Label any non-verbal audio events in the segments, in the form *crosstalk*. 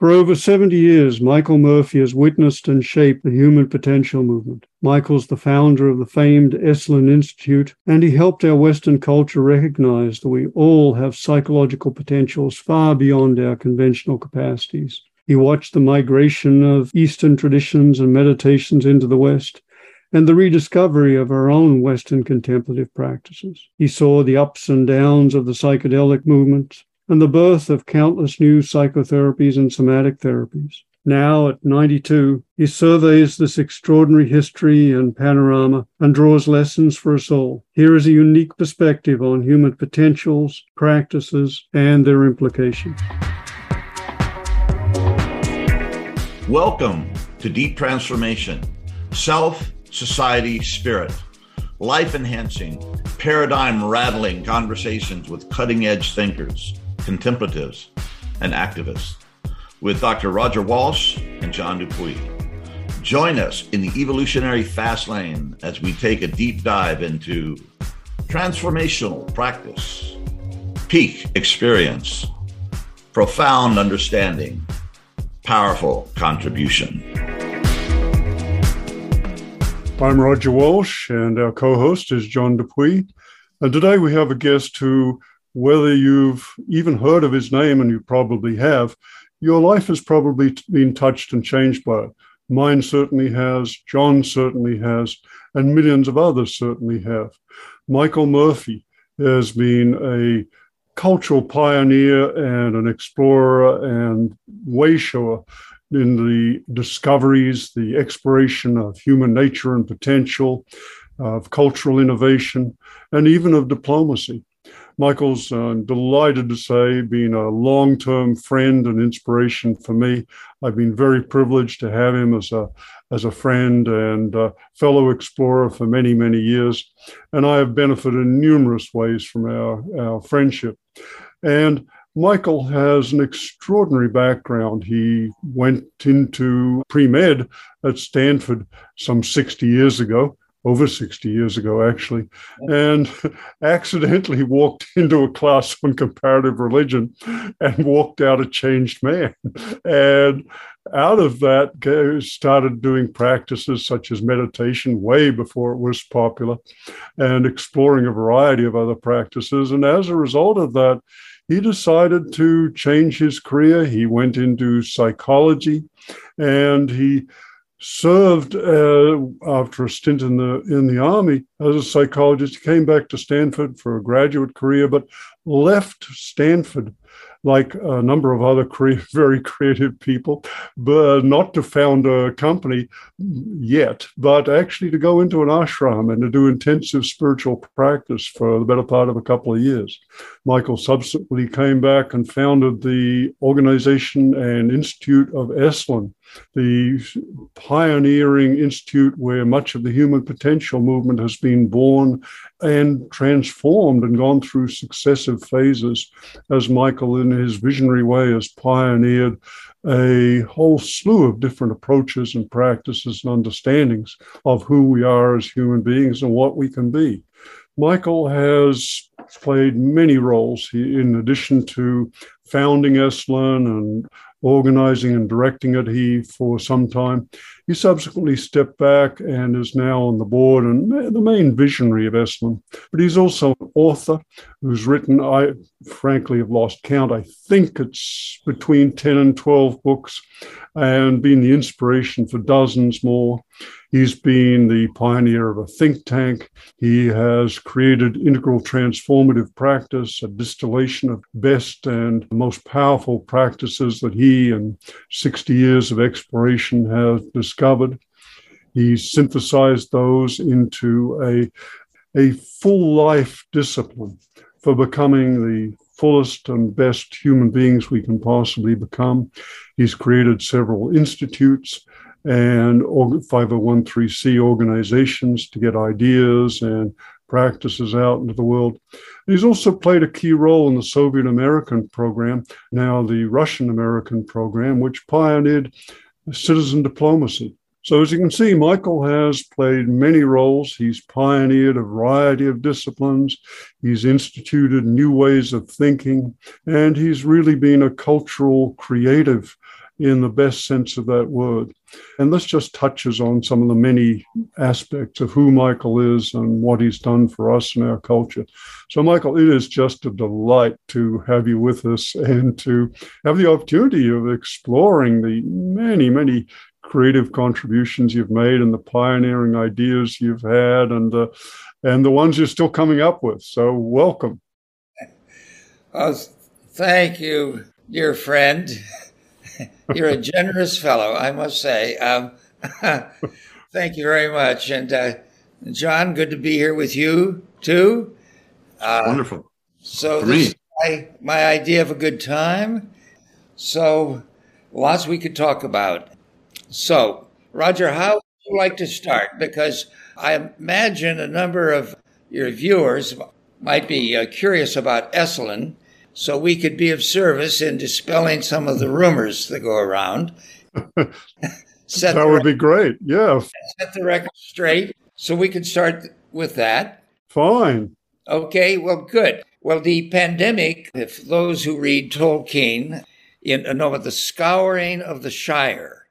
For over 70 years, Michael Murphy has witnessed and shaped the human potential movement. Michael's the founder of the famed Esalen Institute, and he helped our Western culture recognize that we all have psychological potentials far beyond our conventional capacities. He watched the migration of Eastern traditions and meditations into the West and the rediscovery of our own Western contemplative practices. He saw the ups and downs of the psychedelic movement and the birth of countless new psychotherapies and somatic therapies. Now, at 92, he surveys this extraordinary history and panorama and draws lessons for us all. Here is a unique perspective on human potentials, practices, and their implications. Welcome to Deep Transformation Self, Society, Spirit. Life enhancing, paradigm rattling conversations with cutting edge thinkers contemplatives, and activists with Dr. Roger Walsh and John Dupuy. Join us in the evolutionary fast lane as we take a deep dive into transformational practice, peak experience, profound understanding, powerful contribution. I'm Roger Walsh, and our co host is John Dupuy. And today we have a guest who whether you've even heard of his name, and you probably have, your life has probably been touched and changed by it. Mine certainly has, John certainly has, and millions of others certainly have. Michael Murphy has been a cultural pioneer and an explorer and wayshower in the discoveries, the exploration of human nature and potential, of cultural innovation, and even of diplomacy. Michael's uh, delighted to say, being a long term friend and inspiration for me. I've been very privileged to have him as a, as a friend and uh, fellow explorer for many, many years. And I have benefited in numerous ways from our, our friendship. And Michael has an extraordinary background. He went into pre med at Stanford some 60 years ago over 60 years ago, actually, and *laughs* accidentally walked *laughs* into a class on comparative religion and walked out a changed man. *laughs* And out of that, started doing practices such as meditation way before it was popular and exploring a variety of other practices. And as a result of that, he decided to change his career. He went into psychology and he served uh, after a stint in the in the army as a psychologist. Came back to Stanford for a graduate career, but left Stanford like a number of other *laughs* very creative people, but not to found a company yet, but actually to go into an ashram and to do intensive spiritual practice for the better part of a couple of years. Michael subsequently came back and founded the organization and Institute of Esalen, the pioneering institute where much of the human potential movement has been born and transformed and gone through successive phases as Michael, in his visionary way, has pioneered a whole slew of different approaches and practices and understandings of who we are as human beings and what we can be. Michael has played many roles. He, in addition to founding Esalen and organizing and directing it, he for some time. He subsequently stepped back and is now on the board and the main visionary of Esalen. But he's also an author who's written, I frankly have lost count, I think it's between 10 and 12 books, and been the inspiration for dozens more. He's been the pioneer of a think tank. He has created integral transformative practice, a distillation of best and most powerful practices that he and 60 years of exploration have discovered. He's synthesized those into a, a full life discipline for becoming the fullest and best human beings we can possibly become. He's created several institutes and 501c organizations to get ideas and practices out into the world. He's also played a key role in the Soviet American program, now the Russian American program, which pioneered citizen diplomacy. So, as you can see, Michael has played many roles. He's pioneered a variety of disciplines. He's instituted new ways of thinking, and he's really been a cultural creative in the best sense of that word. And this just touches on some of the many aspects of who Michael is and what he's done for us and our culture. So, Michael, it is just a delight to have you with us *laughs* and to have the opportunity of exploring the many, many creative contributions you've made and the pioneering ideas you've had and uh, and the ones you're still coming up with. So, welcome. Well, thank you, dear friend. *laughs* You're a generous fellow, I must say. Um, *laughs* thank you very much. And uh, John, good to be here with you too. Uh, Wonderful. So, this my, my idea of a good time. So, lots we could talk about. So, Roger, how would you like to start? Because I imagine a number of your viewers might be uh, curious about Esalen so we could be of service in dispelling some of the rumors that go around. *laughs* that would record, be great. Yeah. Set the record straight. So we could start with that. Fine. Okay, well, good. Well, the pandemic, if those who read Tolkien in, know about the scouring of the Shire,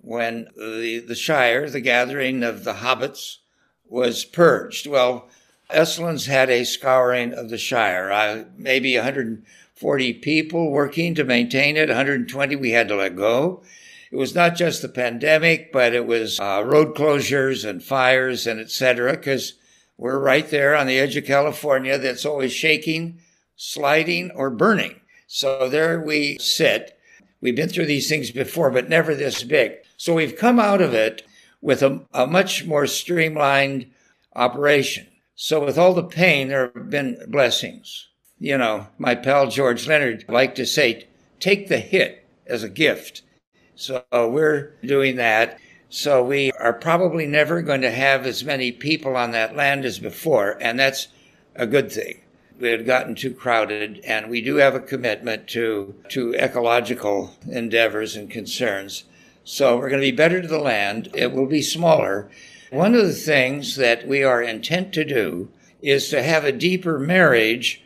when the, the Shire, the gathering of the hobbits, was purged. Well, Esalen's had a scouring of the Shire, maybe 140 people working to maintain it, 120 we had to let go. It was not just the pandemic, but it was uh, road closures and fires and etc. Because we're right there on the edge of California that's always shaking, sliding, or burning. So there we sit. We've been through these things before, but never this big. So we've come out of it with a, a much more streamlined operation. So with all the pain, there have been blessings. You know, my pal George Leonard liked to say, take the hit as a gift. So we're doing that. So we are probably never going to have as many people on that land as before, and that's a good thing. We had gotten too crowded, and we do have a commitment to, to ecological endeavors and concerns. So we're going to be better to the land. It will be smaller, one of the things that we are intent to do is to have a deeper marriage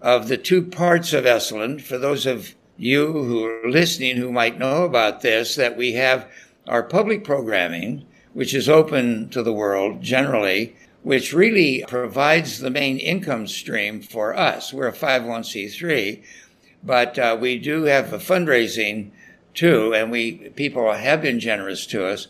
of the two parts of Esalen. For those of you who are listening who might know about this, that we have our public programming, which is open to the world generally, which really provides the main income stream for us. We're a 501c3, but uh, we do have a fundraising too, and we people have been generous to us.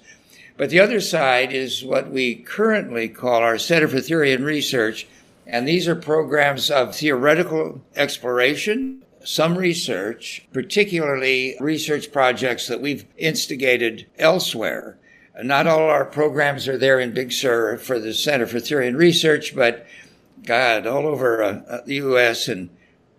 But the other side is what we currently call our Center for Theory and Research. And these are programs of theoretical exploration, some research, particularly research projects that we've instigated elsewhere. Not all our programs are there in Big Sur for the Center for Theory and Research, but God, all over uh, uh the U.S. and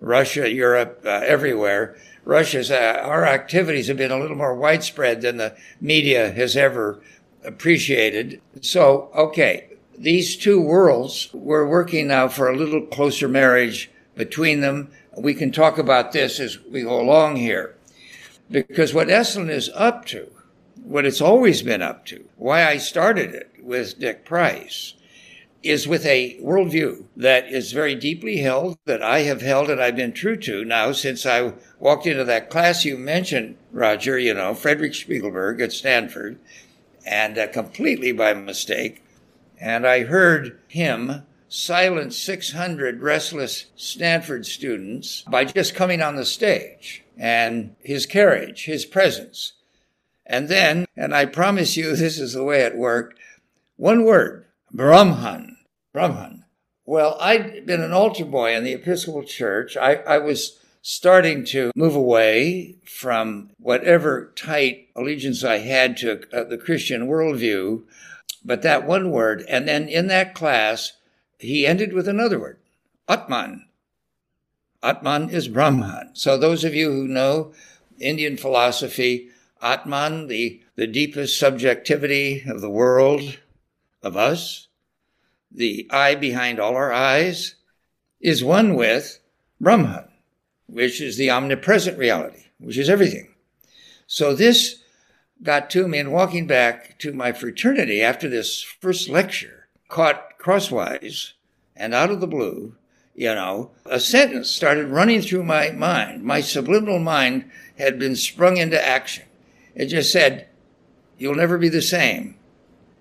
Russia, Europe, uh, everywhere. Russia's, uh, our activities have been a little more widespread than the media has ever appreciated. So, okay, these two worlds, we're working now for a little closer marriage between them. We can talk about this as we go along here. Because what Esalen is up to, what it's always been up to, why I started it with Dick Price, is with a worldview that is very deeply held, that I have held and I've been true to now since I walked into that class you mentioned, Roger, you know, Frederick Spiegelberg at Stanford and uh, completely by mistake. And I heard him silence 600 restless Stanford students by just coming on the stage and his carriage, his presence. And then, and I promise you *laughs* this is the way it worked, one word, Brahman, Brahman. Well, I'd been an altar boy in the Episcopal Church. I, I was starting to move away from whatever tight allegiance I had to uh, the Christian worldview. But that one word, and then in that class, he ended with another word, Atman. Atman is Brahman. So those of you who know Indian philosophy, Atman, the, the deepest subjectivity of the world, of us, the eye behind all our eyes, is one with Brahman which is the omnipresent reality, which is everything. So this got to me, and walking back to my fraternity after this first lecture, caught crosswise and out of the blue, you know, a sentence started running through my mind. My subliminal mind had been sprung into action. It just said, You'll never be the same.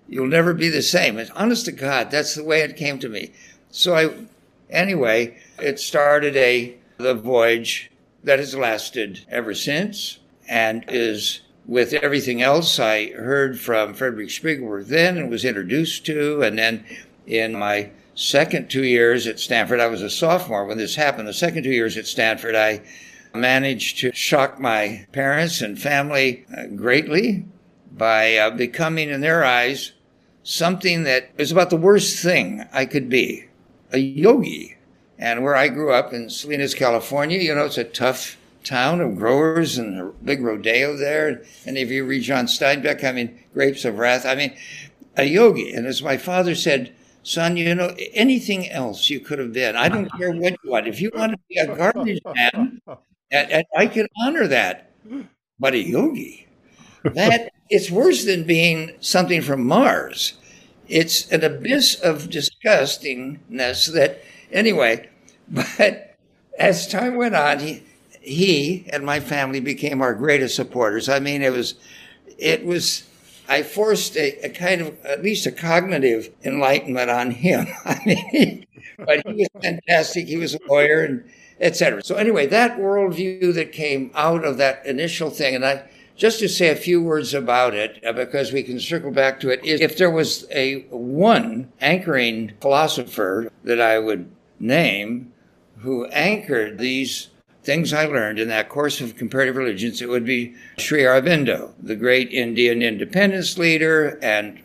You'll never be the same. And honest to God, that's the way it came to me. So I, anyway, it started a, the voyage that has lasted ever since and is with everything else I heard from Frederick Spiegelberg then and was introduced to. And then in my second two years at Stanford, I was a sophomore when this happened. The second two years at Stanford, I managed to shock my parents and family uh, greatly by uh, becoming, in their eyes, something that was about the worst thing I could be a yogi. And where I grew up in Salinas, California, you know, it's a tough town of growers and a big rodeo there. And if you read John Steinbeck, I mean, Grapes of Wrath, I mean, a yogi. And as my father said, son, you know, anything else you could have been. I don't *laughs* care what you want. If you want to be a garbage man, and, and I can honor that. But a yogi, that *laughs* it's worse than being something from Mars. It's an abyss of disgustingness that, anyway, *laughs* but as time went on, he, he and my family became our greatest supporters. I mean, it was, it was, I forced a, a kind of, at least a cognitive enlightenment on him. *laughs* I mean, but he was fantastic. He was a lawyer and etc. So anyway, that worldview that came out of that initial thing, and I, just to say a few words about it, uh, because we can circle back to it, is if there was a one anchoring philosopher that I would name who anchored these things I learned in that course of comparative religions, it would be Sri Aurobindo, the great Indian independence leader and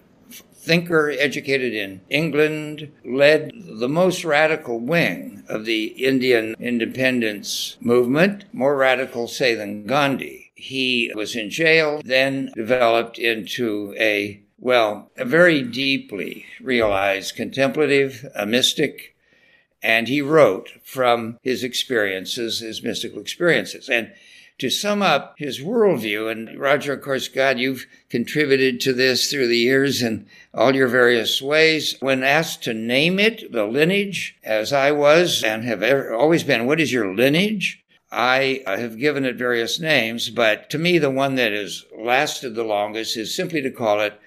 thinker educated in England, led the most radical wing of the Indian independence movement, more radical, say, than Gandhi. He was in jail, then developed into a, well, a very deeply realized contemplative, a mystic, and he wrote from his experiences, his mystical experiences. And to sum up his worldview, and Roger, of course, God, you've contributed to this through the years in all your various ways. When asked to name it, the lineage, as I was and have ever, always been, what is your lineage? I uh, have given it various names, but to me, the one that has lasted the longest is simply to call it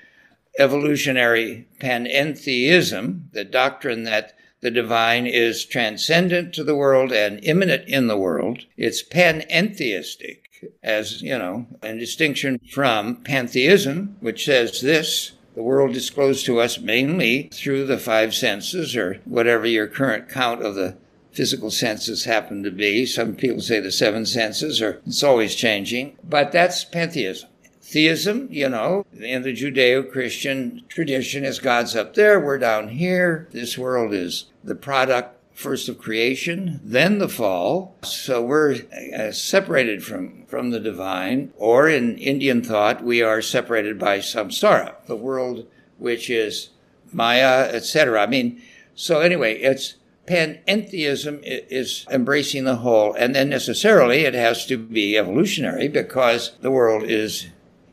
evolutionary panentheism, the doctrine that the divine is transcendent to the world and immanent in the world. It's panentheistic, as, you know, in distinction from pantheism, which says this the world is disclosed to us mainly through the five senses, or whatever your current count of the physical senses happen to be. Some people say the seven senses, or it's always changing. But that's pantheism. Theism, you know, in the Judeo Christian tradition is God's up there, we're down here. This world is the product first of creation, then the fall. So we're uh, separated from, from the divine, or in Indian thought, we are separated by samsara, the world which is Maya, etc. I mean, so anyway, it's panentheism is embracing the whole, and then necessarily it has to be evolutionary because the world is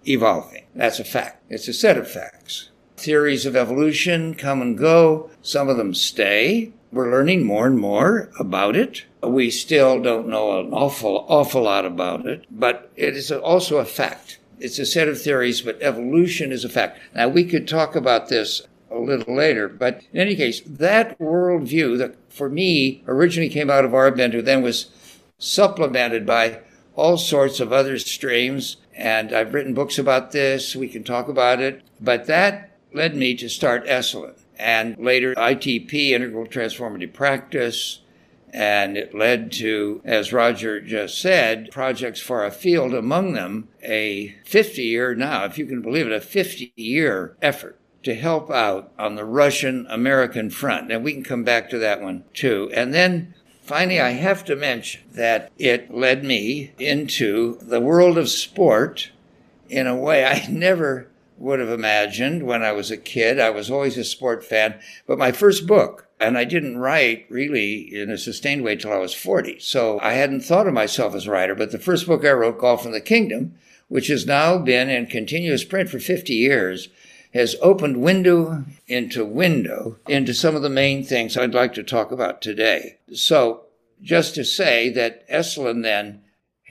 evolving. That's a fact. It's a set of facts. Theories of evolution come and go. Some of them stay. We're learning more and more about it. We still don't know an awful, awful lot about it, but it is also a fact. It's a set of theories, but evolution is a fact. Now, we could talk about this a little later. But in any case, that worldview that for me originally came out of Aurobindo, then was supplemented by all sorts of other streams. And I've written books about this. We can talk about it. But that led me to start Esalen and later ITP, Integral Transformative Practice. And it led to, as Roger just said, projects far afield, among them a 50 year now, if you can believe it, a 50 year effort to help out on the Russian American front. And we can come back to that one too. And then finally, I have to mention that it led me into the world of sport in a way I *laughs* never would have imagined when I was a kid. I was always a sport fan, but my first book, and I didn't write really in a sustained way till I was 40. So I hadn't thought of myself as a writer, but the first book I wrote, Golf in the Kingdom, which has now been in continuous print for 50 years, has opened window into window into some of the main things I'd like to talk about today. So, just to say that Esalen then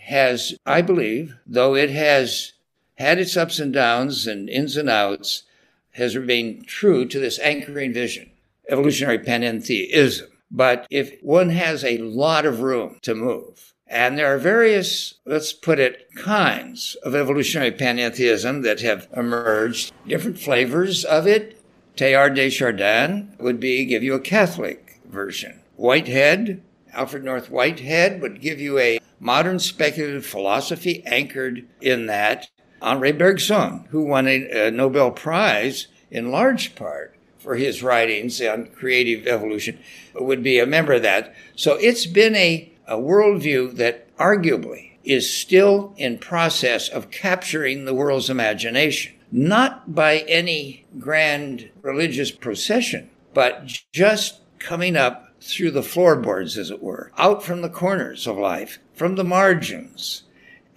has, I believe, though it has had its ups and downs and ins and outs, has remained true to this anchoring vision, evolutionary panentheism. But if one has a lot of room to move, and there are various, let's put it, kinds of evolutionary pantheism that have emerged, different flavors of it. Teilhard de Chardin would be give you a Catholic version. Whitehead, Alfred North Whitehead would give you a modern speculative philosophy anchored in that. Henri Bergson, who won a, a Nobel Prize in large part for his writings on creative evolution, would be a member of that. So it's been a, a worldview that arguably is still in process of capturing the world's imagination, not by any grand religious procession, but just coming up through the floorboards, as it were, out from the corners of life, from the margins.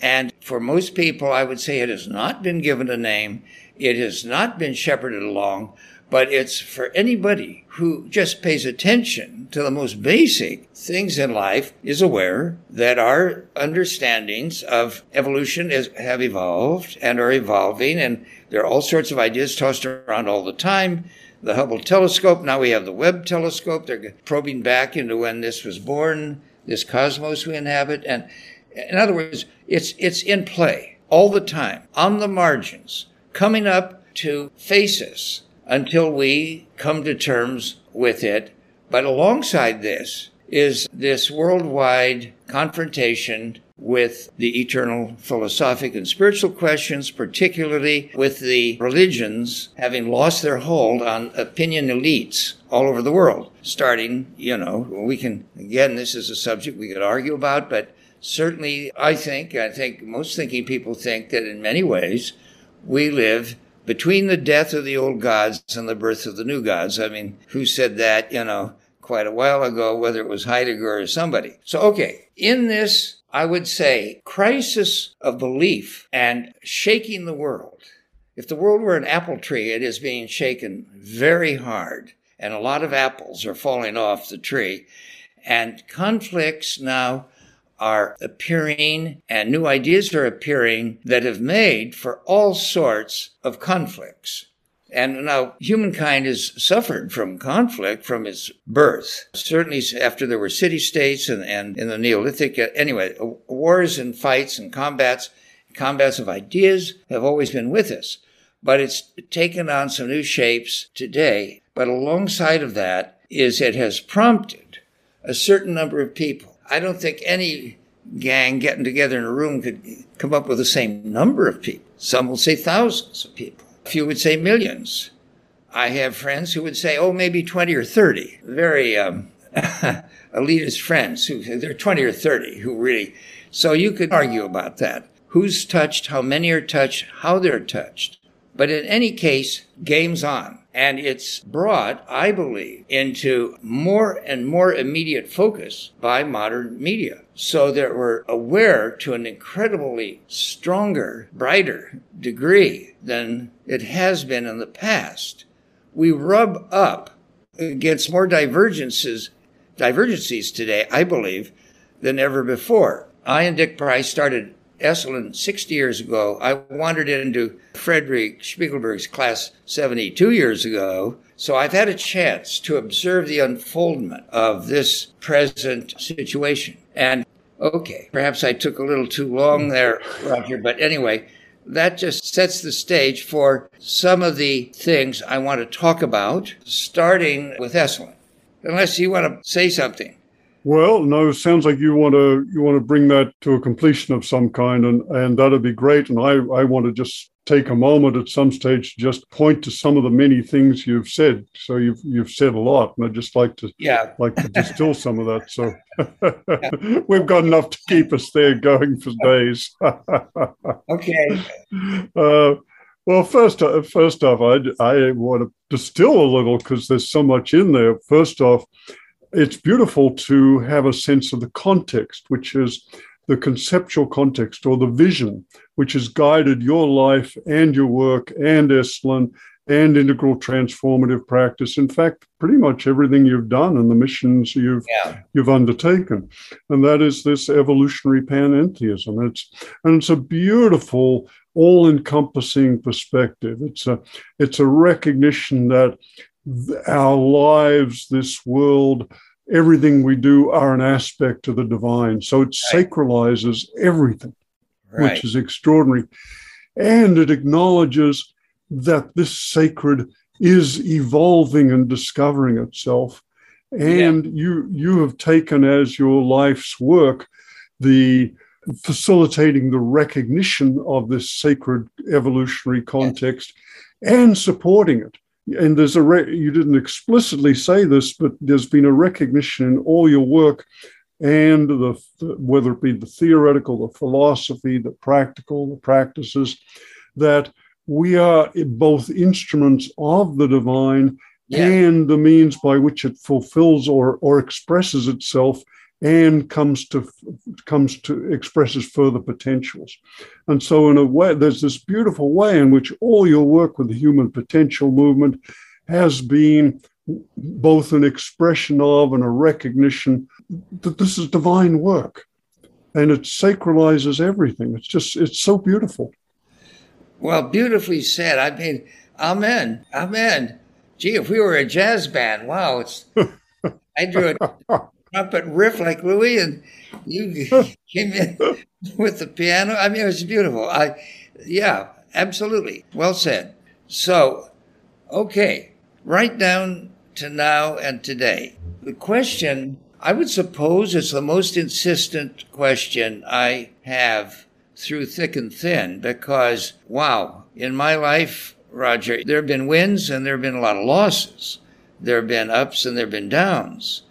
And for most people, I would say it has not been given a name. It has not been shepherded along, but it's for anybody who just pays attention to the most basic things in life is aware that our understandings of evolution is, have evolved and are evolving and there are all sorts of ideas tossed around all the time the Hubble telescope. Now we have the Webb telescope. They're probing back into when this was born, this cosmos we inhabit. And in other words, it's, it's in play all the time, on the margins, coming up to face us until we come to terms with it. But alongside this is this worldwide confrontation with the eternal philosophic and spiritual questions, particularly with the religions having lost their hold on opinion elites all over the world. Starting, you know, we can, again, this is a subject we could argue about, but certainly I think, I think most thinking people think that in many ways we live between the death of the old gods and the birth of the new gods. I mean, who said that, you know, quite a while ago, whether it was Heidegger or somebody. So, okay, in this I would say, crisis of belief and shaking the world. If the world were an apple tree, it is being shaken very hard, and a lot of apples are falling off the tree. And conflicts now are appearing, and new ideas are appearing that have made for all sorts of conflicts. And now humankind has suffered from conflict from its birth. Certainly after there were city states and, and in the Neolithic, uh, anyway, wars and fights and combats, combats of ideas have always been with us. But it's taken on some new shapes today. But alongside of that is it has prompted a certain number of people. I don't think any gang getting together in a room could come up with the same number of people. Some will say thousands of people A few would say millions. I have friends who would say, oh, maybe 20 or 30. Very um, *laughs* elitist friends who they're 20 or 30 who really. So you could argue about that. Who's touched, how many are touched, how they're touched. But in any case, game's on. And it's brought, I believe, into more and more immediate focus by modern media. So that we're aware to an incredibly stronger, brighter degree than it has been in the past. We rub up against more divergences, divergencies today, I believe, than ever before. I and Dick Price started Esalen 60 years ago. I wandered into Frederick Spiegelberg's class 72 years ago. So I've had a chance to observe the unfoldment of this present situation. And okay, perhaps I took a little too long there, Roger, but anyway, that just sets the stage for some of the things I want to talk about, starting with Esalen. Unless you want to say something. Well, no, sounds like you want to you want to bring that to a completion of some kind, and and that'd be great. And I I want to just take a moment at some stage to just point to some of the many things you've said. So you've you've said a lot, and I'd just like to yeah like to distill some of that. So *laughs* *laughs* we've got enough to keep us there going for days. *laughs* okay. Uh, well, first, uh, first off, I, I want to distill a little because there's so much in there. First off, it's beautiful to have a sense of the context, which is the conceptual context or the vision, which has guided your life and your work and Esalen and integral transformative practice. In fact, pretty much everything you've done and the missions you've yeah. you've undertaken, and that is this evolutionary panentheism. It's and it's a beautiful all-encompassing perspective. It's a it's a recognition that our lives, this world, everything we do are an aspect of the divine. So it right. sacralizes everything, right. which is extraordinary. And it acknowledges that this sacred is evolving and discovering itself. And yeah. you you have taken as your life's work the facilitating the recognition of this sacred evolutionary context yeah. and supporting it and there's a re- you didn't explicitly say this, but there's been a recognition in all your work, and the, the whether it be the theoretical, the philosophy, the practical, the practices, that we are both instruments of the divine yeah. and the means by which it fulfills or or expresses itself and comes to comes to expresses further potentials. And so in a way there's this beautiful way in which all your work with the human potential movement has been both an expression of and a recognition that this is divine work. And it sacralizes everything. It's just it's so beautiful. Well beautifully said. I mean amen. Amen. Gee if we were a jazz band wow it's *laughs* i drew it *laughs* trumpet riff like Louis, and you *laughs* came in *laughs* with the piano. I mean, it was beautiful. I, yeah, absolutely. Well said. So, okay, right down to now and today. The question, I would suppose, is the most insistent question I have through thick and thin because, wow, in my life, Roger, there have been wins and there have been a lot of losses. There have been ups and there have been downs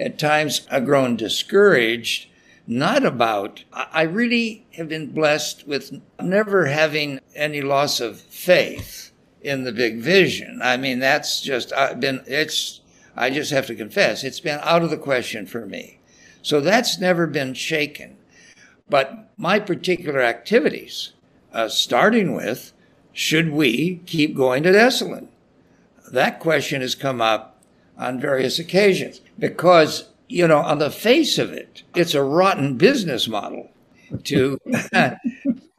at times I've grown discouraged, not about, I really have been blessed with never having any loss of faith in the big vision. I mean, that's just, I've been, it's, I just have to confess, it's been out of the question for me. So that's never been shaken. But my particular activities, uh, starting with, should we keep going to Esalen? That question has come up on various occasions because, you know, on the face of it, it's a rotten business model to, *laughs*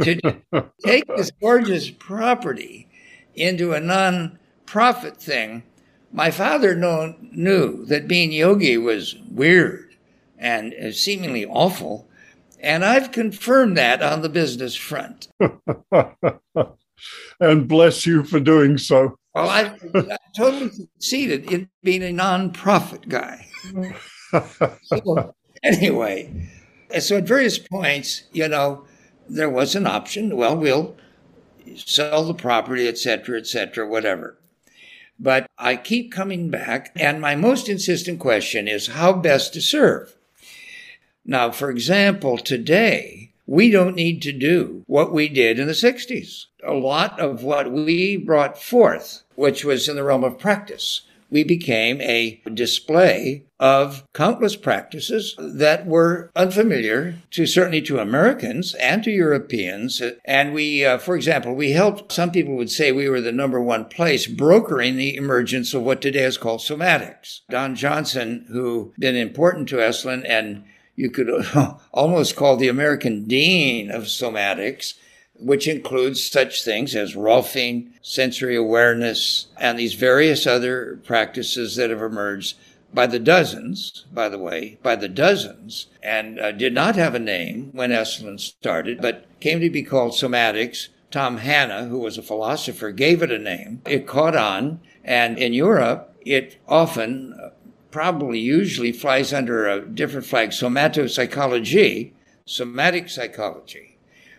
to take this gorgeous property into a non-profit thing. My father know, knew that being yogi was weird and uh, seemingly awful, and I've confirmed that on the business front. *laughs* and bless you for doing so. Well, I, I totally succeeded in being a non-profit guy. So, anyway, so at various points, you know, there was an option. Well, we'll sell the property, et cetera, et cetera, whatever. But I keep coming back, and my most insistent question is how best to serve. Now, for example, today, we don't need to do what we did in the 60s. A lot of what we brought forth, which was in the realm of practice, we became a display of countless practices that were unfamiliar to certainly to Americans and to Europeans. And we, uh, for example, we helped, some people would say we were the number one place brokering the emergence of what today is called somatics. Don Johnson, who been important to Esalen and you could *laughs* almost call the American dean of somatics, which includes such things as Rolfing, sensory awareness, and these various other practices that have emerged by the dozens, by the way, by the dozens, and uh, did not have a name when Esalen started, but came to be called somatics. Tom Hanna, who was a philosopher, gave it a name. It caught on, and in Europe, it often probably usually flies under a different flag, somatopsychology, somatic psychology.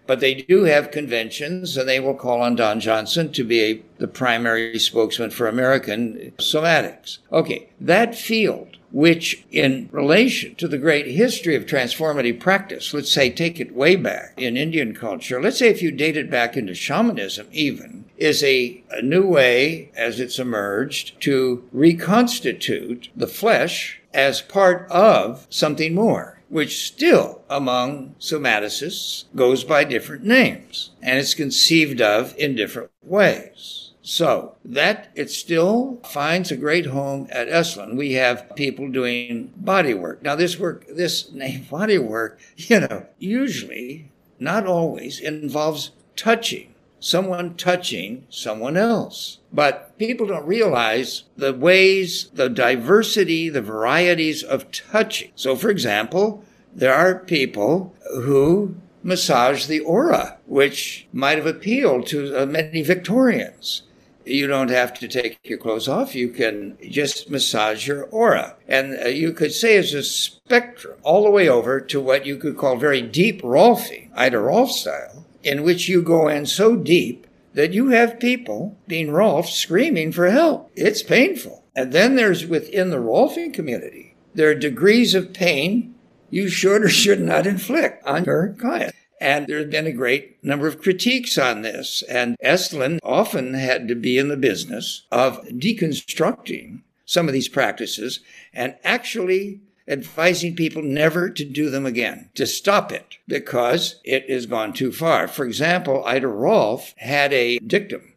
But they do have conventions, and they will call on Don Johnson to be a, the primary spokesman for American somatics. Okay, that field, which in relation to the great history of transformative practice, let's say take it way back in Indian culture, let's say if you date it back into shamanism even, is a, a new way, as it's emerged, to reconstitute the flesh as part of something more which still among somaticists goes by different names and it's conceived of in different ways. So that it still finds a great home at Esalen. We have people doing body work. Now this work, this *laughs* name body work, you know, usually, not always, involves touching, someone touching someone else. But people don't realize the ways, the diversity, the varieties of touching. So, for example, there are people who massage the aura, which might have appealed to uh, many Victorians. You don't have to take your clothes off. You can just massage your aura. And uh, you could say it's a spectrum all the way over to what you could call very deep Rolfing, Ida Rolf style, in which you go in so deep that you have people being Rolf screaming for help. It's painful. And then there's within the Rolfing community, there are degrees of pain you should or should not inflict on your client. And there's been a great number of critiques on this. And Esalen often had to be in the business of deconstructing some of these practices and actually advising people never to do them again, to stop it, because it has gone too far. For example, Ida Rolf had a dictum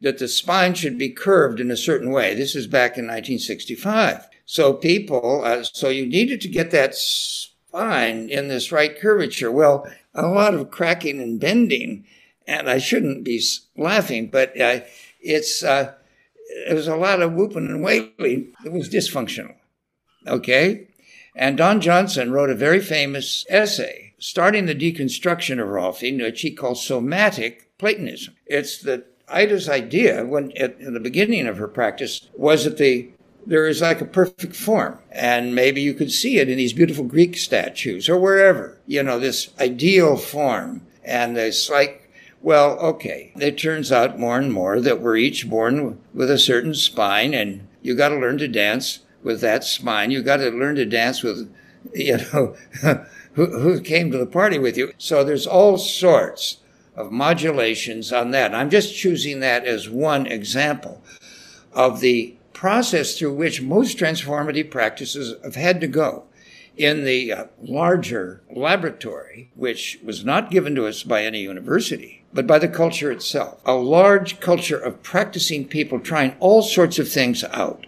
that the spine should be curved in a certain way. This is back in 1965. So people, uh, so you needed to get that spine in this right curvature. Well, a lot of cracking and bending, and I shouldn't be laughing, but uh, it's uh, it was a lot of whooping and wailing. It was dysfunctional. Okay, and Don Johnson wrote a very famous essay starting the deconstruction of Rolfing, which he calls somatic Platonism. It's that Ida's idea, when at, in the beginning of her practice, was that the there is like a perfect form. And maybe you could see it in these beautiful Greek statues or wherever, you know, this ideal form. And it's like, well, okay. It turns out more and more that we're each born with a certain spine and you got to learn to dance with that spine. You got to learn to dance with, you know, *laughs* who, who came to the party with you. So there's all sorts of modulations on that. I'm just choosing that as one example of the process through which most transformative practices have had to go in the uh, larger laboratory, which was not given to us by any university, but by the culture itself. A large culture of practicing people trying all sorts of things out.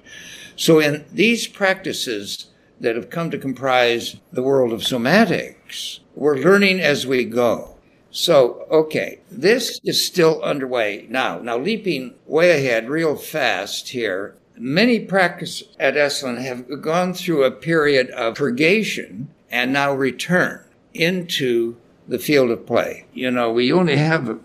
So in these practices that have come to comprise the world of somatics, we're learning as we go. So, okay, this is still underway now. Now, leaping way ahead real fast here, Many practices at Esalen have gone through a period of purgation and now return into the field of play. You know, we only have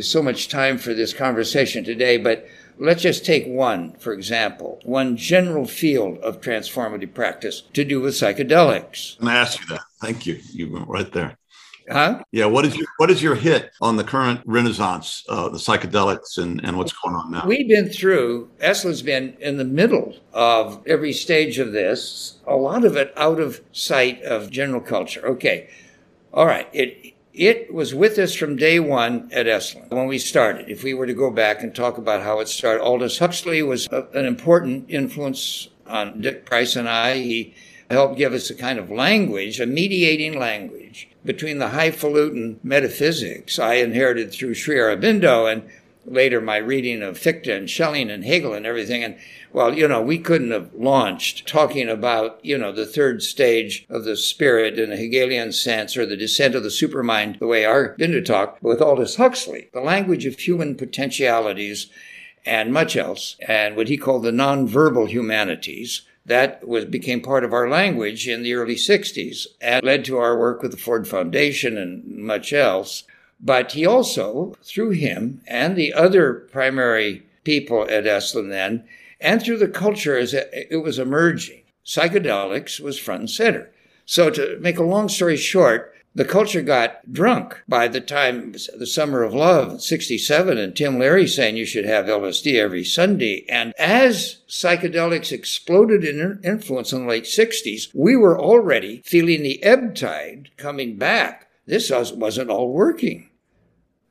so much time for this conversation today, but let's just take one, for example, one general field of transformative practice to do with psychedelics. And I asked you that. Thank you. You went right there. Huh? Yeah. What is your what is your hit on the current renaissance, uh, the psychedelics, and and what's going on now? We've been through. Esalen's been in the middle of every stage of this. A lot of it out of sight of general culture. Okay. All right. It it was with us from day one at Esalen when we started. If we were to go back and talk about how it started, Aldous Huxley was a, an important influence on Dick Price and I. He helped give us a kind of language, a mediating language between the highfalutin metaphysics I inherited through Sri Aurobindo and later my reading of Fichte and Schelling and Hegel and everything. And well, you know, we couldn't have launched talking about, you know, the third stage of the spirit in a Hegelian sense or the descent of the supermind the way Aurobindo talked with Aldous Huxley, the language of human potentialities and much else, and what he called the nonverbal humanities that was became part of our language in the early 60s and led to our work with the Ford Foundation and much else. But he also, through him and the other primary people at Esalen then, and through the culture as it was emerging, psychedelics was front and center. So to make a long story short, the culture got drunk by the time the summer of love 67 and tim leary saying you should have lsd every sunday. And as psychedelics exploded in influence in the late 60s we were already feeling the ebb tide coming back. This wasn't all working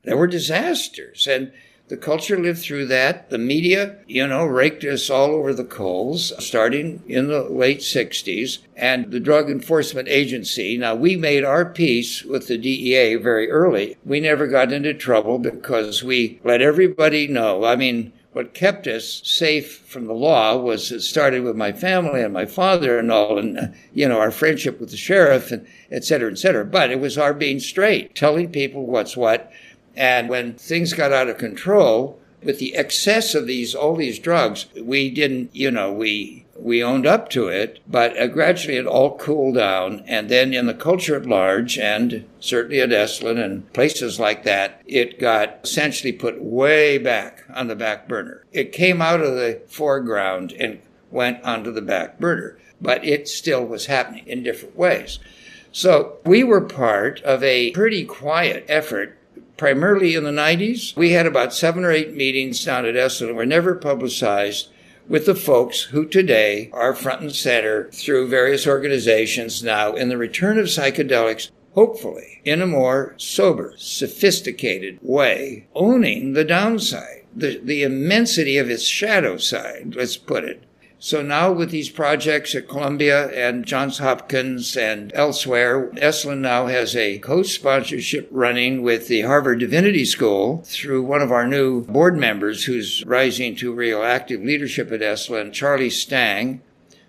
there were disasters and the culture lived through that. The media, you know, raked us all over the coals starting in the late 60s. And the Drug Enforcement Agency, now we made our peace with the DEA very early. We never got into trouble because we let everybody know. I mean, what kept us safe from the law was it started with my family and my father and all, and you know our friendship with the sheriff and et cetera, et cetera. But it was our being straight, telling people what's what, And when things got out of control, with the excess of these all these drugs, we didn't, you know, we we owned up to it, but uh, gradually it all cooled down. And then in the culture at large, and certainly at Esalen and places like that, it got essentially put way back on the back burner. It came out of the foreground and went onto the back burner, but it still was happening in different ways. So we were part of a pretty quiet effort primarily in the 90s. We had about seven or eight meetings down at Esalen. Were never publicized with the folks who today are front and center through various organizations now in the return of psychedelics, hopefully in a more sober, sophisticated way, owning the downside, the, the immensity of its shadow side, let's put it, so now with these projects at Columbia and Johns Hopkins and elsewhere, Esalen now has a co-sponsorship running with the Harvard Divinity School through one of our new board members who's rising to real active leadership at Esalen, Charlie Stang,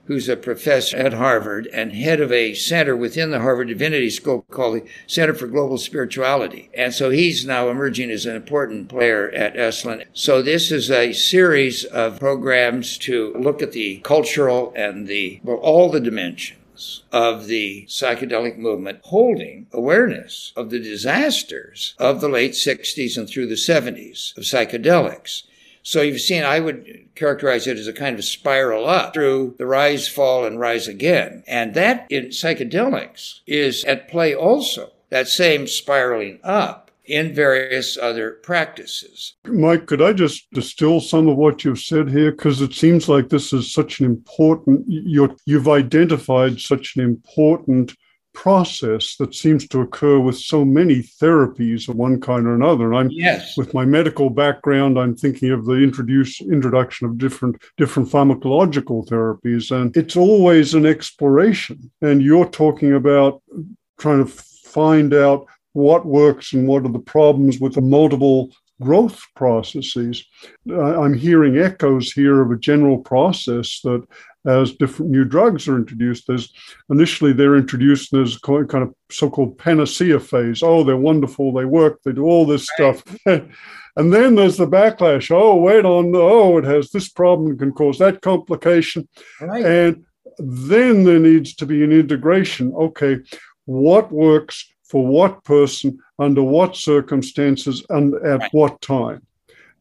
who's a professor at Harvard and head of a center within the Harvard Divinity School called the Center for Global Spirituality. And so he's now emerging as an important player at Esalen. So this is a series of programs to look at the cultural and the, well, all the dimensions of the psychedelic movement holding awareness of the disasters of the late 60s and through the 70s of psychedelics so you've seen, I would characterize it as a kind of spiral up through the rise, fall, and rise again. And that in psychedelics is at play also, that same spiraling up in various other practices. Mike, could I just distill some of what you've said here? Because it seems like this is such an important, you have identified such an important process that seems to occur with so many therapies of one kind or another. And I'm yes. with my medical background, I'm thinking of the introduce introduction of different different pharmacological therapies, and it's always an exploration. And you're talking about trying to find out what works and what are the problems with the multiple growth processes. I'm hearing echoes here of a general process that as different new drugs are introduced. There's initially they're introduced as kind of so-called panacea phase. Oh, they're wonderful, they work, they do all this right. stuff. *laughs* and then there's the backlash. Oh, wait on, oh, it has this problem, can cause that complication. Right. And then there needs to be an integration. Okay, what works for what person under what circumstances and at right. what time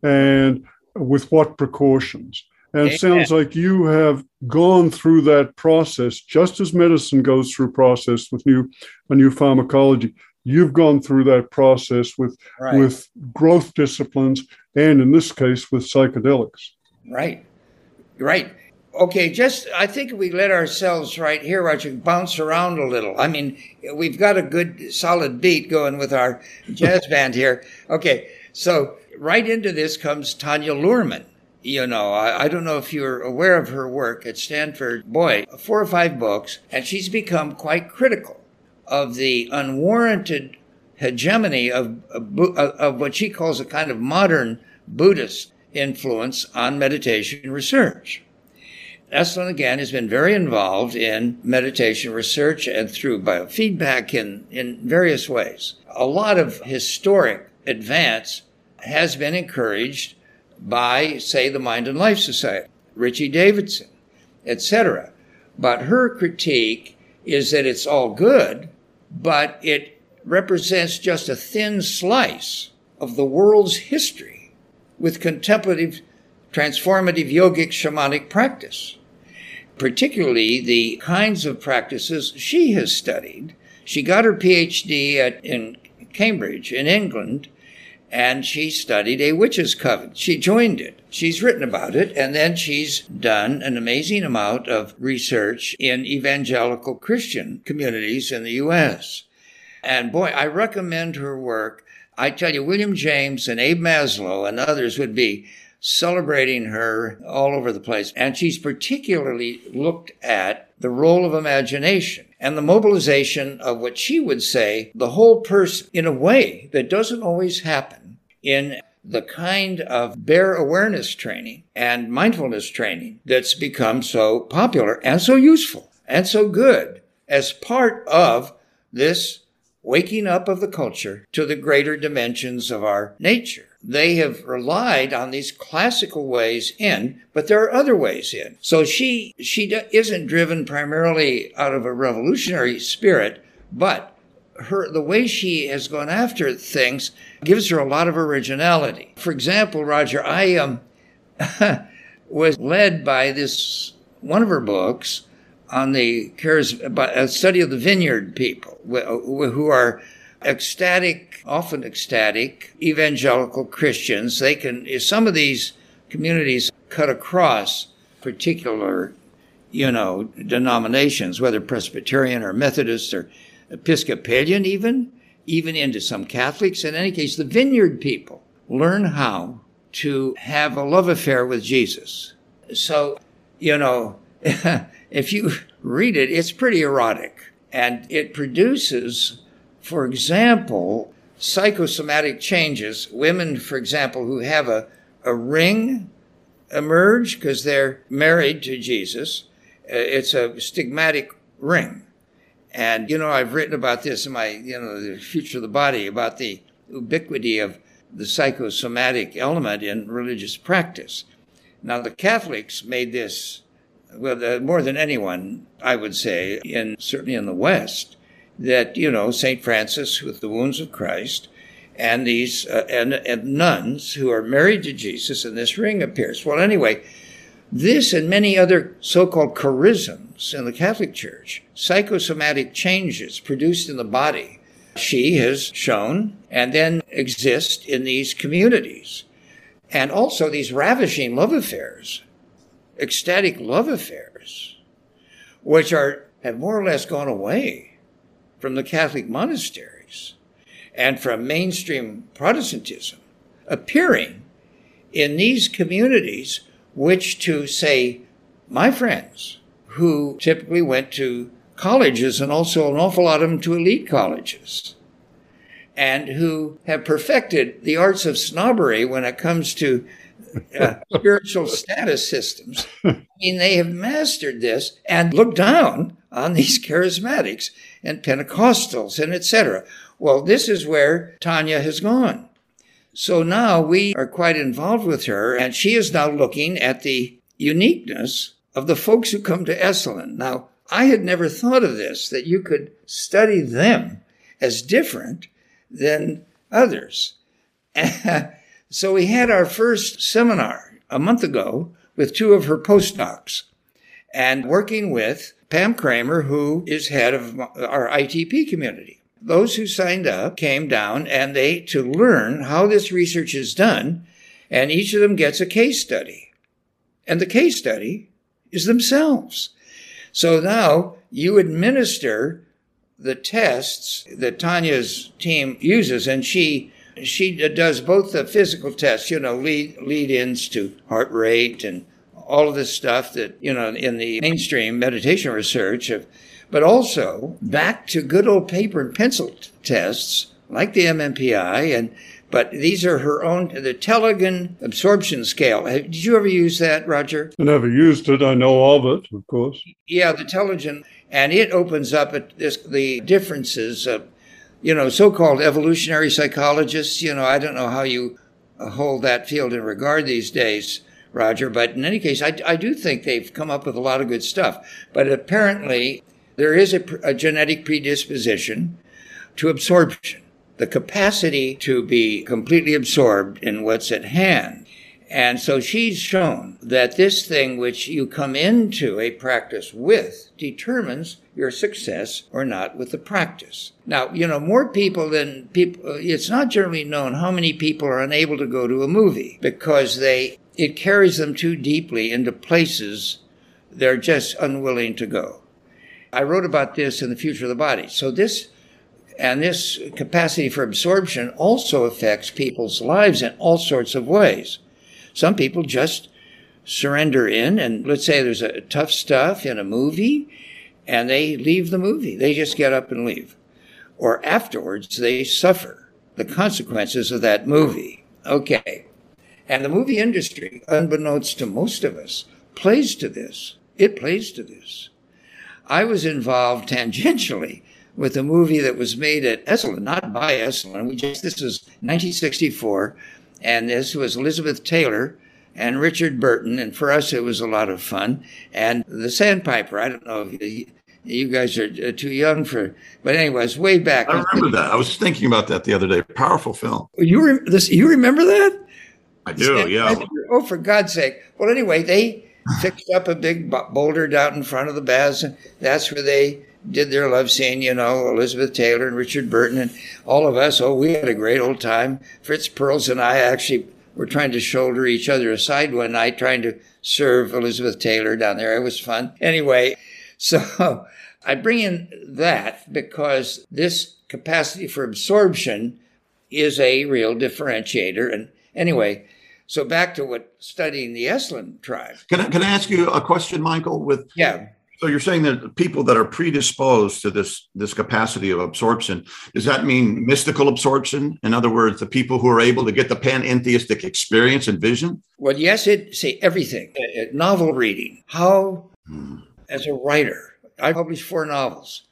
and with what precautions and it sounds like you have gone through that process, just as medicine goes through process with new a new pharmacology. You've gone through that process with right. with growth disciplines, and in this case, with psychedelics. Right, right. Okay, just I think we let ourselves right here, Roger, bounce around a little. I mean, we've got a good solid beat going with our jazz *laughs* band here. Okay, so right into this comes Tanya Luhrmann you know, I, I, don't know if you're aware of her work at Stanford. Boy, four or five books, and she's become quite critical of the unwarranted hegemony of, of, of what she calls a kind of modern Buddhist influence on meditation research. Esalen, again, has been very involved in meditation research and through biofeedback in, in various ways. A lot of historic advance has been encouraged by, say, the Mind and Life Society, Richie Davidson, etc. But her critique is that it's all good, but it represents just a thin slice of the world's history with contemplative, transformative yogic shamanic practice. Particularly the kinds of practices she has studied. She got her PhD at, in Cambridge in England and she studied a witches' coven. She joined it. She's written about it, and then she's done an amazing amount of research in evangelical Christian communities in the U.S. And boy, I recommend her work. I tell you, William James and Abe Maslow and others would be celebrating her all over the place. And she's particularly looked at the role of imagination and the mobilization of what she would say the whole person in a way that doesn't always happen in the kind of bare awareness training and mindfulness training that's become so popular and so useful and so good as part of this waking up of the culture to the greater dimensions of our nature. They have relied on these classical ways in, but there are other ways in. So she, she isn't driven primarily out of a revolutionary spirit, but her, the way she has gone after things gives her a lot of originality. For example, Roger, I, um, *laughs* was led by this, one of her books, on the cares, a study of the vineyard people who are ecstatic, often ecstatic evangelical Christians. They can, some of these communities cut across particular, you know, denominations, whether Presbyterian or Methodist or Episcopalian even, even into some Catholics. In any case, the vineyard people learn how to have a love affair with Jesus. So, you know, *laughs* if you read it, it's pretty erotic. And it produces, for example, psychosomatic changes. Women, for example, who have a, a ring emerge because they're married to Jesus. Uh, it's a stigmatic ring. And, you know, I've written about this in my, you know, the future of the body about the ubiquity of the psychosomatic element in religious practice. Now, the Catholics made this well, uh, more than anyone, I would say, in certainly in the West, that you know Saint Francis with the wounds of Christ, and these uh, and, and nuns who are married to Jesus, and this ring appears. Well, anyway, this and many other so-called charisms in the Catholic Church, psychosomatic changes produced in the body, she has shown, and then exist in these communities, and also these ravishing love affairs ecstatic love affairs, which are have more or less gone away from the Catholic monasteries and from mainstream Protestantism, appearing in these communities, which to say, my friends, who typically went to colleges and also an awful lot of them to elite colleges, and who have perfected the arts of snobbery when it comes to uh, spiritual status systems. *laughs* I mean, they have mastered this and look down on these *laughs* charismatics and Pentecostals and etc. Well, this is where Tanya has gone. So now we are quite involved with her, and she is now looking at the uniqueness of the folks who come to Esalen. Now, I had never thought of this, that you could study them as different than others. *laughs* So we had our first seminar a month ago with two of her postdocs and working with Pam Kramer, who is head of our ITP community. Those who signed up came down and they to learn how this research is done, and each of them gets a case study. And the case study is themselves. So now you administer the tests that Tanya's team uses, and she she does both the physical tests, you know, lead lead ins to heart rate and all of this stuff that you know in the mainstream meditation research, of, but also back to good old paper and pencil t- tests like the MMPI and. But these are her own, the Tellegen absorption scale. Did you ever use that, Roger? I never used it. I know of it, of course. Yeah, the Tellegen, and it opens up this, the differences of you know, so-called evolutionary psychologists, you know, I don't know how you hold that field in regard these days, Roger, but in any case, I, I do think they've come up with a lot of good stuff. But apparently, there is a, a genetic predisposition to absorption, the capacity to be completely absorbed in what's at hand. And so she's shown that this thing which you come into a practice with determines your success or not with the practice. Now, you know, more people than people, it's not generally known how many people are unable to go to a movie because they, it carries them too deeply into places they're just unwilling to go. I wrote about this in The Future of the Body. So this, and this capacity for absorption also affects people's lives in all sorts of ways. Some people just surrender in, and let's say there's a tough stuff in a movie, and they leave the movie. They just get up and leave. Or afterwards, they suffer the consequences of that movie. Okay. And the movie industry, unbeknownst to most of us, plays to this. It plays to this. I was involved tangentially with a movie that was made at Esalen, not by Esalen. We just this was 1964, and this was Elizabeth Taylor and Richard Burton, and for us it was a lot of fun. And the Sandpiper. I don't know if you guys are uh, too young for, but anyways, way back. I remember that. I was thinking about that the other day. Powerful film. You re- this? You remember that? I do. Yeah. Oh, for God's sake! Well, anyway, they fixed up a big boulder down in front of the baths, and that's where they did their love scene. You know, Elizabeth Taylor and Richard Burton and all of us. Oh, we had a great old time. Fritz Perls and I actually were trying to shoulder each other aside one night, trying to serve Elizabeth Taylor down there. It was fun. Anyway, *laughs* so I bring in that because this capacity for absorption is a real differentiator. And anyway, so back to what studying the Esalen tribe. Can I, can I ask you a question, Michael? With yeah. So you're saying that people that are predisposed to this this capacity of absorption, does that mean mystical absorption? In other words, the people who are able to get the panentheistic experience and vision? Well, yes, it say everything. Uh, uh, novel reading. How, hmm. as a writer, I published four novels,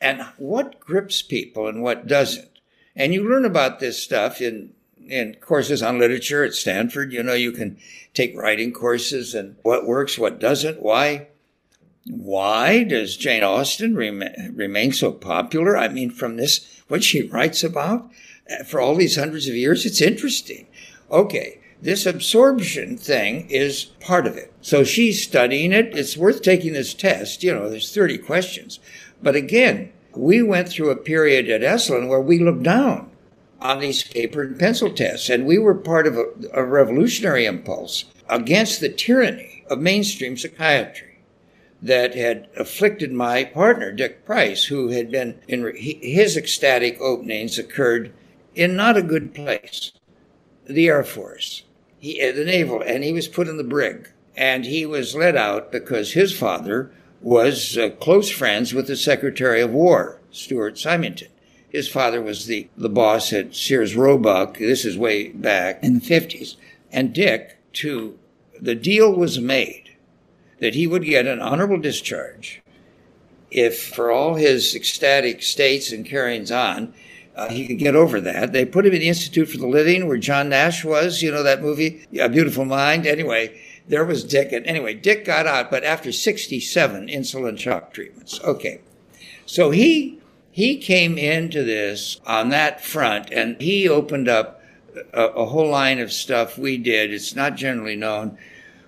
and what grips people and what doesn't. And you learn about this stuff in in courses on literature at Stanford. You know, you can take writing courses and what works, what doesn't, why. Why does Jane Austen remain, so popular? I mean, from this, what she writes about uh, for all these hundreds of years, it's interesting. Okay, this absorption thing is part of it. So she's studying it. It's worth taking this test. You know, there's 30 questions. But again, we went through a period at Esalen where we looked down on these paper and pencil tests, and we were part of a, a revolutionary impulse against the tyranny of mainstream psychiatry that had afflicted my partner, Dick Price, who had been in his ecstatic openings occurred in not a good place, the Air Force, he, the naval, and he was put in the brig. And he was let out because his father was uh, close friends with the Secretary of War, Stuart Symington. His father was the, the boss at Sears Roebuck. This is way back in the 50s. And Dick, too, the deal was made that he would get an honorable discharge if, for all his ecstatic states and carryings on, uh, he could get over that. They put him in the Institute for the Living, where John Nash was. You know that movie, A Beautiful Mind. Anyway, there was Dick. And anyway, Dick got out, but after 67 insulin shock treatments. Okay, so he he came into this on that front and he opened up a, a whole line of stuff we did. It's not generally known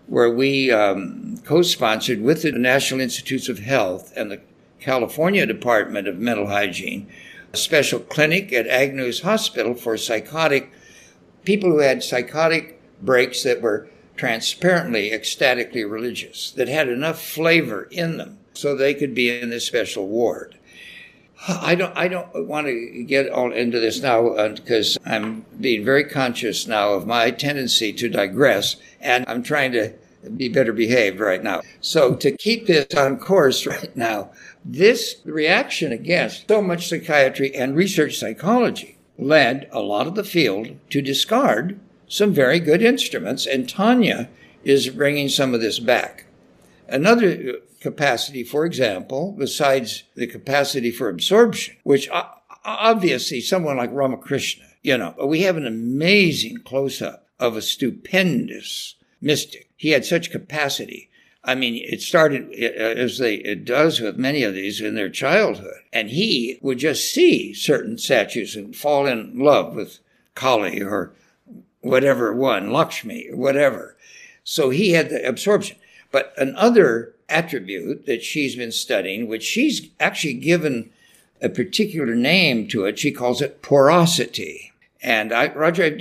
where we um, co-sponsored with the National Institutes of Health and the California Department of Mental Hygiene a special clinic at Agnews Hospital for psychotic people who had psychotic breaks that were transparently ecstatically religious, that had enough flavor in them so they could be in this special ward. I don't. I don't want to get all into this now because uh, I'm being very conscious now of my tendency to digress, and I'm trying to be better behaved right now. So to keep this on course *laughs* right now, this reaction against so much psychiatry and research psychology led a lot of the field to discard some very good instruments, and Tanya is bringing some of this back. Another uh, capacity, for example, besides the capacity for absorption, which uh, obviously someone like Ramakrishna, you know, we have an amazing close up of a stupendous mystic. He had such capacity. I mean, it started uh, as they, it does with many of these in their childhood. And he would just see certain statues and fall in love with Kali or whatever one, Lakshmi, or whatever. So he had the absorption. But another attribute that she's been studying, which she's actually given a particular name to it. She calls it porosity. And I, Roger, have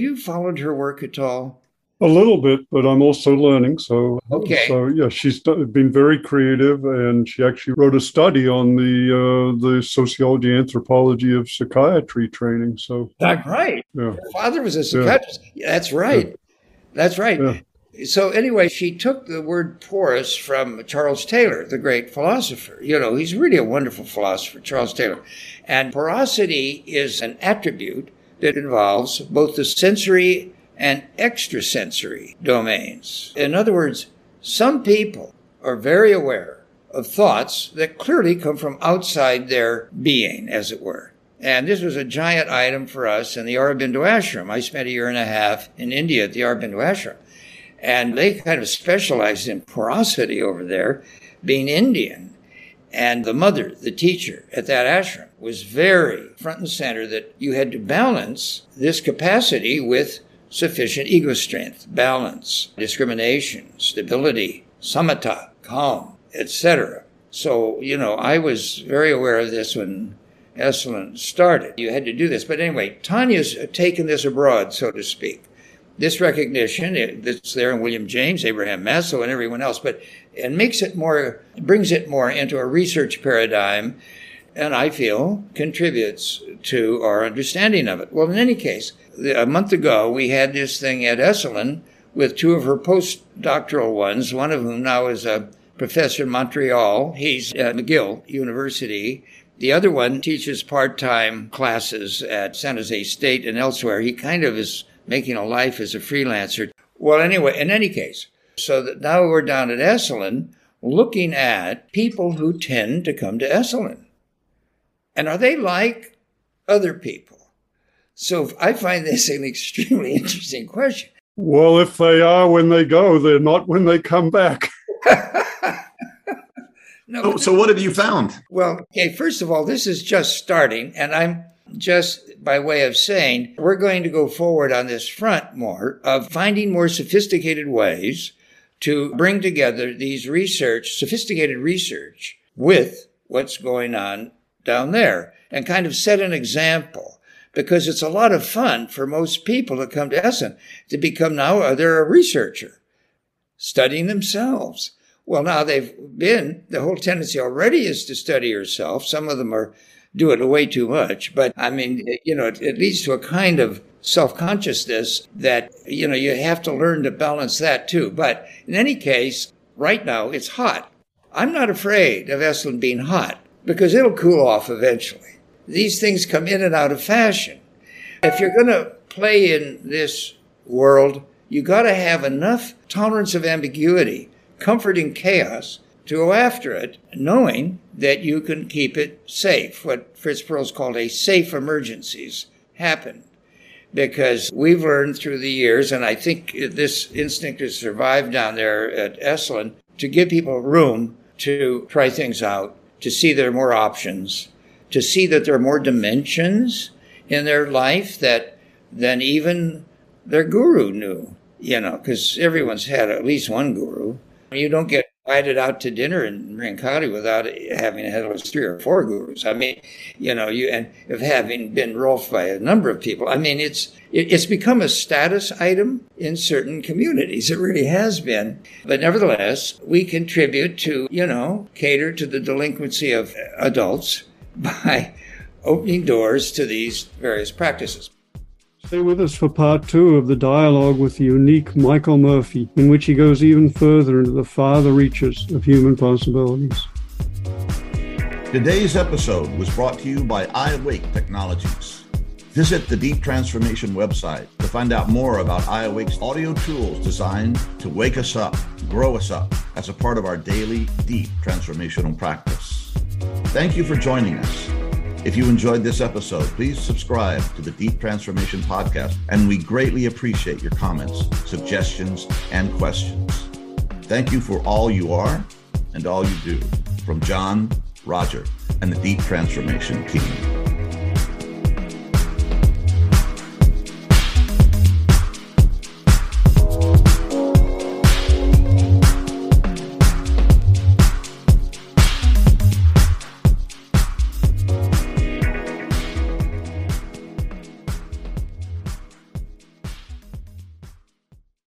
you followed her work at all? A little bit, but I'm also learning. So, okay. So yeah, she's been very creative, and she actually wrote a study on the uh, the sociology anthropology of psychiatry training. So that's right. Yeah. Her father was a psychiatrist. Yeah. That's right. Yeah. That's right. Yeah so anyway, she took the word porous from Charles Taylor, the great philosopher. You know, he's really a wonderful philosopher, Charles Taylor. And porosity is an attribute that involves both the sensory and extrasensory domains. In other words, some people are very aware of thoughts that clearly come from outside their being, as it were. And this was a giant item for us in the Aurobindo ashram. I spent a year and a half in India at the Aurobindo ashram. And they kind of specialized in porosity over there, being Indian. And the mother, the teacher at that ashram, was very front and center that you had to balance this capacity with sufficient ego strength, balance, discrimination, stability, samatha, calm, etc. So, you know, I was very aware of this when Esalen started. You had to do this. But anyway, Tanya's taken this abroad, so to speak. This recognition that's there in William James, Abraham Maslow, and everyone else, but it makes it more, brings it more into a research paradigm, and I feel contributes to our understanding of it. Well, in any case, a month ago, we had this thing at Esalen with two of her postdoctoral ones, one of whom now is a professor in Montreal. He's at McGill University. The other one teaches part-time classes at San Jose State and elsewhere. He kind of is making a life as a freelancer. Well, anyway, in any case, so that now we're down at Esalen looking at people who tend to come to Esalen. And are they like other people? So I find this an extremely *laughs* interesting question. Well, if they are when they go, they're not when they come back. *laughs* no, oh, so, so, what have you found? Well, okay, first of all, this is just starting, and I'm just by way of saying we're going to go forward on this front more of finding more sophisticated ways to bring together these research, sophisticated research with what's going on down there and kind of set an example because it's a lot of fun for most people to come to Esalen to become now they're a researcher studying themselves. Well, now they've been, the whole tendency already is to study yourself. Some of them are do it way too much, but I mean, you know, it, it leads to a kind of self-consciousness that, you know, you have to learn to balance that too. But in any case, right now it's hot. I'm not afraid of Esalen being hot because it'll cool off eventually these things come in and out of fashion. If you're going to play in this world, you got to have enough tolerance of ambiguity, comfort in chaos to go after it, knowing that you can keep it safe. What Fritz Perls called a safe emergencies happen. Because we've learned through the years, and I think this instinct has survived down there at Esalen, to give people room to try things out, to see there are more options, to see that there are more dimensions in their life that than even their guru knew, you know, because everyone's had at least one guru. You don't get invited out to dinner in Rancati without having had at least three or four gurus. I mean, you know, you and of having been rolfed by a number of people. I mean, it's it, it's become a status item in certain communities. It really has been. But nevertheless, we contribute to, you know, cater to the delinquency of adults *laughs* by opening doors to these various practices. Stay with us for part two of the dialogue with the unique Michael Murphy, in which he goes even further into the farther reaches of human possibilities. Today's episode was brought to you by iAwake Technologies. Visit the Deep Transformation website to find out more about iAwake's audio tools designed to wake us up, grow us up as a part of our daily deep transformational practice. Thank you for joining us. If you enjoyed this episode, please subscribe to the Deep Transformation Podcast, and we greatly appreciate your comments, suggestions, and questions. Thank you for all you are and all you do. From John, Roger, and the Deep Transformation team.